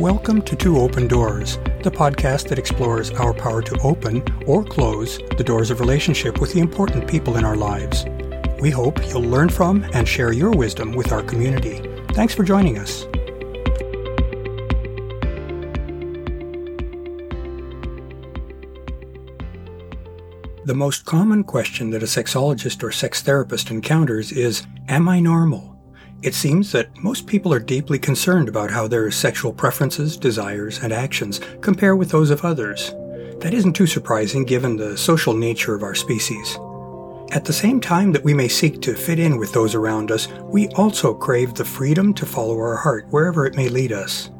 Welcome to Two Open Doors, the podcast that explores our power to open or close the doors of relationship with the important people in our lives. We hope you'll learn from and share your wisdom with our community. Thanks for joining us. The most common question that a sexologist or sex therapist encounters is Am I normal? It seems that most people are deeply concerned about how their sexual preferences, desires, and actions compare with those of others. That isn't too surprising given the social nature of our species. At the same time that we may seek to fit in with those around us, we also crave the freedom to follow our heart wherever it may lead us.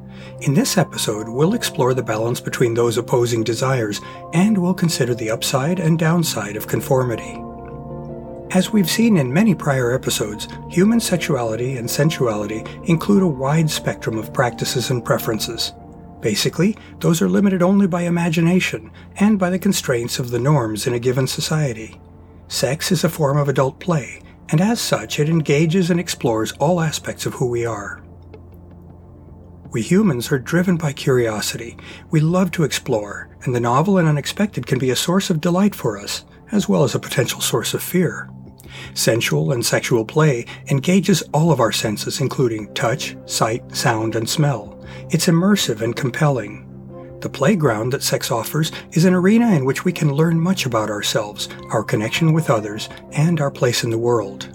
In this episode, we'll explore the balance between those opposing desires and we'll consider the upside and downside of conformity. As we've seen in many prior episodes, human sexuality and sensuality include a wide spectrum of practices and preferences. Basically, those are limited only by imagination and by the constraints of the norms in a given society. Sex is a form of adult play, and as such, it engages and explores all aspects of who we are. We humans are driven by curiosity. We love to explore, and the novel and unexpected can be a source of delight for us, as well as a potential source of fear. Sensual and sexual play engages all of our senses, including touch, sight, sound, and smell. It's immersive and compelling. The playground that sex offers is an arena in which we can learn much about ourselves, our connection with others, and our place in the world.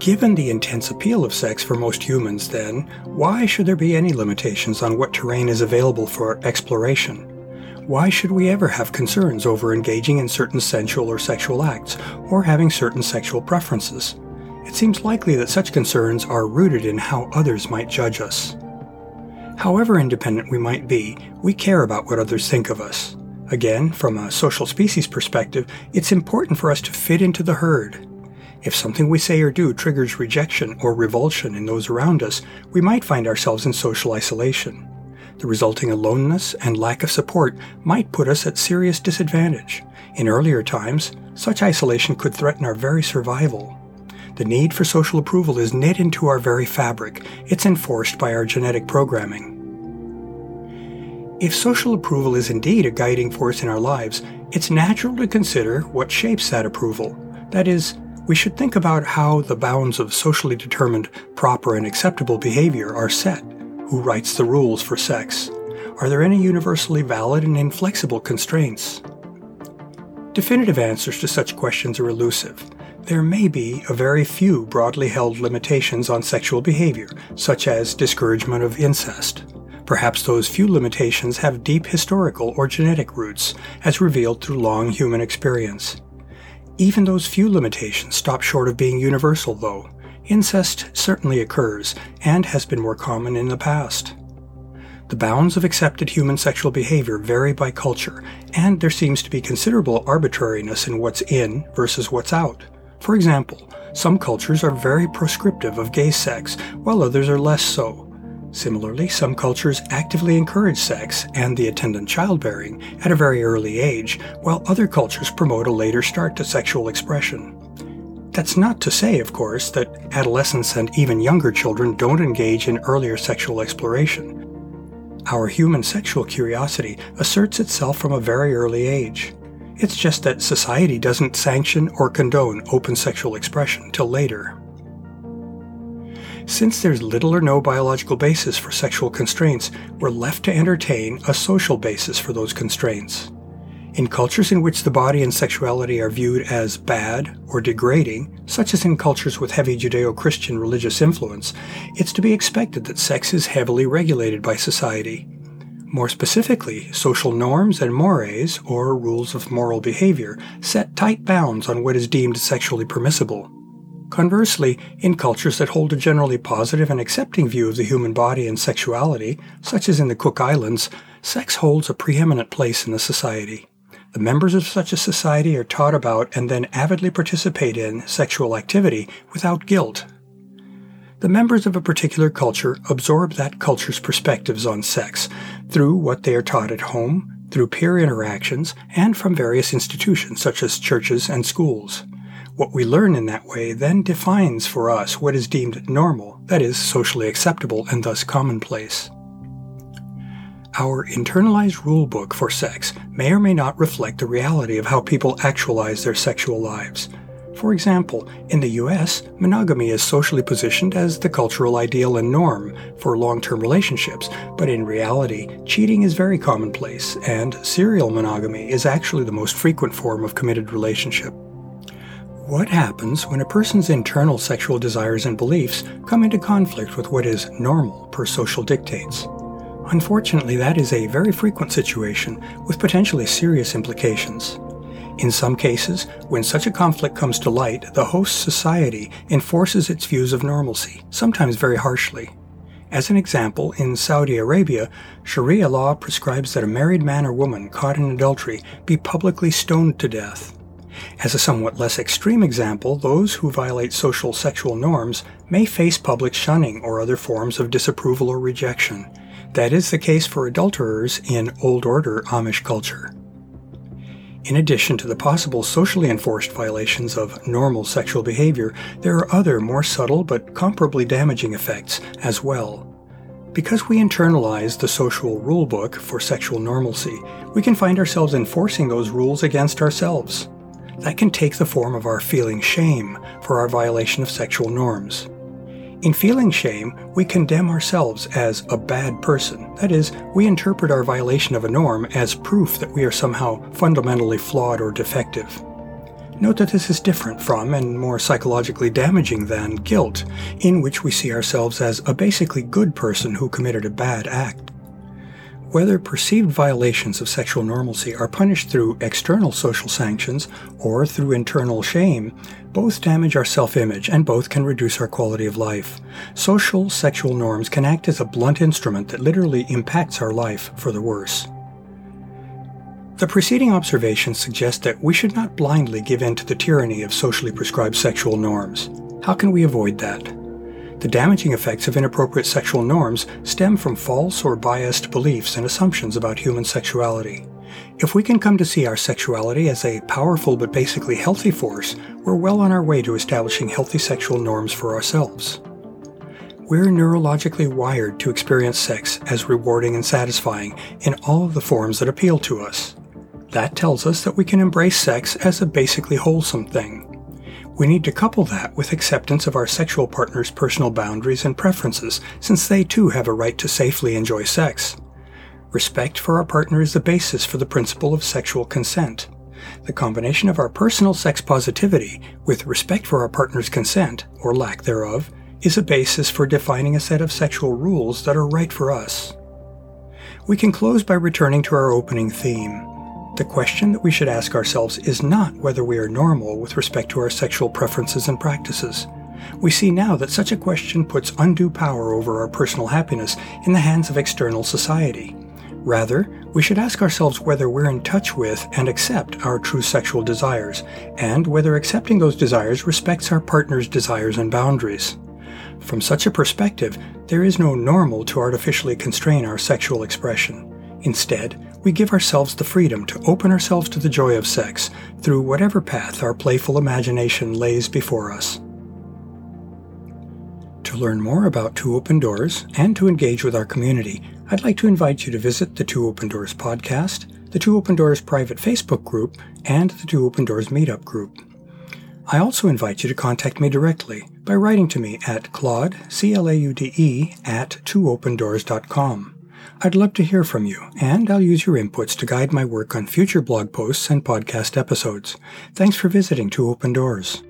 Given the intense appeal of sex for most humans, then, why should there be any limitations on what terrain is available for exploration? Why should we ever have concerns over engaging in certain sensual or sexual acts, or having certain sexual preferences? It seems likely that such concerns are rooted in how others might judge us. However independent we might be, we care about what others think of us. Again, from a social species perspective, it's important for us to fit into the herd. If something we say or do triggers rejection or revulsion in those around us, we might find ourselves in social isolation. The resulting aloneness and lack of support might put us at serious disadvantage. In earlier times, such isolation could threaten our very survival. The need for social approval is knit into our very fabric. It's enforced by our genetic programming. If social approval is indeed a guiding force in our lives, it's natural to consider what shapes that approval. That is, we should think about how the bounds of socially determined, proper, and acceptable behavior are set. Who writes the rules for sex? Are there any universally valid and inflexible constraints? Definitive answers to such questions are elusive. There may be a very few broadly held limitations on sexual behavior, such as discouragement of incest. Perhaps those few limitations have deep historical or genetic roots, as revealed through long human experience. Even those few limitations stop short of being universal, though, incest certainly occurs and has been more common in the past. The bounds of accepted human sexual behavior vary by culture, and there seems to be considerable arbitrariness in what's in versus what's out. For example, some cultures are very proscriptive of gay sex, while others are less so. Similarly, some cultures actively encourage sex and the attendant childbearing at a very early age, while other cultures promote a later start to sexual expression. That's not to say, of course, that adolescents and even younger children don't engage in earlier sexual exploration. Our human sexual curiosity asserts itself from a very early age. It's just that society doesn't sanction or condone open sexual expression till later. Since there's little or no biological basis for sexual constraints, we're left to entertain a social basis for those constraints. In cultures in which the body and sexuality are viewed as bad or degrading, such as in cultures with heavy Judeo Christian religious influence, it's to be expected that sex is heavily regulated by society. More specifically, social norms and mores, or rules of moral behavior, set tight bounds on what is deemed sexually permissible. Conversely, in cultures that hold a generally positive and accepting view of the human body and sexuality, such as in the Cook Islands, sex holds a preeminent place in the society. The members of such a society are taught about and then avidly participate in sexual activity without guilt. The members of a particular culture absorb that culture's perspectives on sex through what they are taught at home, through peer interactions, and from various institutions such as churches and schools. What we learn in that way then defines for us what is deemed normal, that is, socially acceptable and thus commonplace. Our internalized rulebook for sex may or may not reflect the reality of how people actualize their sexual lives. For example, in the US, monogamy is socially positioned as the cultural ideal and norm for long term relationships, but in reality, cheating is very commonplace, and serial monogamy is actually the most frequent form of committed relationship. What happens when a person's internal sexual desires and beliefs come into conflict with what is normal per social dictates? Unfortunately, that is a very frequent situation with potentially serious implications. In some cases, when such a conflict comes to light, the host society enforces its views of normalcy, sometimes very harshly. As an example, in Saudi Arabia, Sharia law prescribes that a married man or woman caught in adultery be publicly stoned to death. As a somewhat less extreme example, those who violate social sexual norms may face public shunning or other forms of disapproval or rejection. That is the case for adulterers in Old Order Amish culture. In addition to the possible socially enforced violations of normal sexual behavior, there are other more subtle but comparably damaging effects as well. Because we internalize the social rulebook for sexual normalcy, we can find ourselves enforcing those rules against ourselves. That can take the form of our feeling shame for our violation of sexual norms. In feeling shame, we condemn ourselves as a bad person. That is, we interpret our violation of a norm as proof that we are somehow fundamentally flawed or defective. Note that this is different from and more psychologically damaging than guilt, in which we see ourselves as a basically good person who committed a bad act. Whether perceived violations of sexual normalcy are punished through external social sanctions or through internal shame, both damage our self image and both can reduce our quality of life. Social sexual norms can act as a blunt instrument that literally impacts our life for the worse. The preceding observations suggest that we should not blindly give in to the tyranny of socially prescribed sexual norms. How can we avoid that? The damaging effects of inappropriate sexual norms stem from false or biased beliefs and assumptions about human sexuality. If we can come to see our sexuality as a powerful but basically healthy force, we're well on our way to establishing healthy sexual norms for ourselves. We're neurologically wired to experience sex as rewarding and satisfying in all of the forms that appeal to us. That tells us that we can embrace sex as a basically wholesome thing. We need to couple that with acceptance of our sexual partner's personal boundaries and preferences, since they too have a right to safely enjoy sex. Respect for our partner is the basis for the principle of sexual consent. The combination of our personal sex positivity with respect for our partner's consent, or lack thereof, is a basis for defining a set of sexual rules that are right for us. We can close by returning to our opening theme the question that we should ask ourselves is not whether we are normal with respect to our sexual preferences and practices. We see now that such a question puts undue power over our personal happiness in the hands of external society. Rather, we should ask ourselves whether we're in touch with and accept our true sexual desires, and whether accepting those desires respects our partner's desires and boundaries. From such a perspective, there is no normal to artificially constrain our sexual expression. Instead, we give ourselves the freedom to open ourselves to the joy of sex through whatever path our playful imagination lays before us. To learn more about Two Open Doors and to engage with our community, I'd like to invite you to visit the Two Open Doors podcast, the Two Open Doors private Facebook group, and the Two Open Doors meetup group. I also invite you to contact me directly by writing to me at claude, C-L-A-U-D-E, at twoopendoors.com. I'd love to hear from you, and I'll use your inputs to guide my work on future blog posts and podcast episodes. Thanks for visiting Two Open Doors.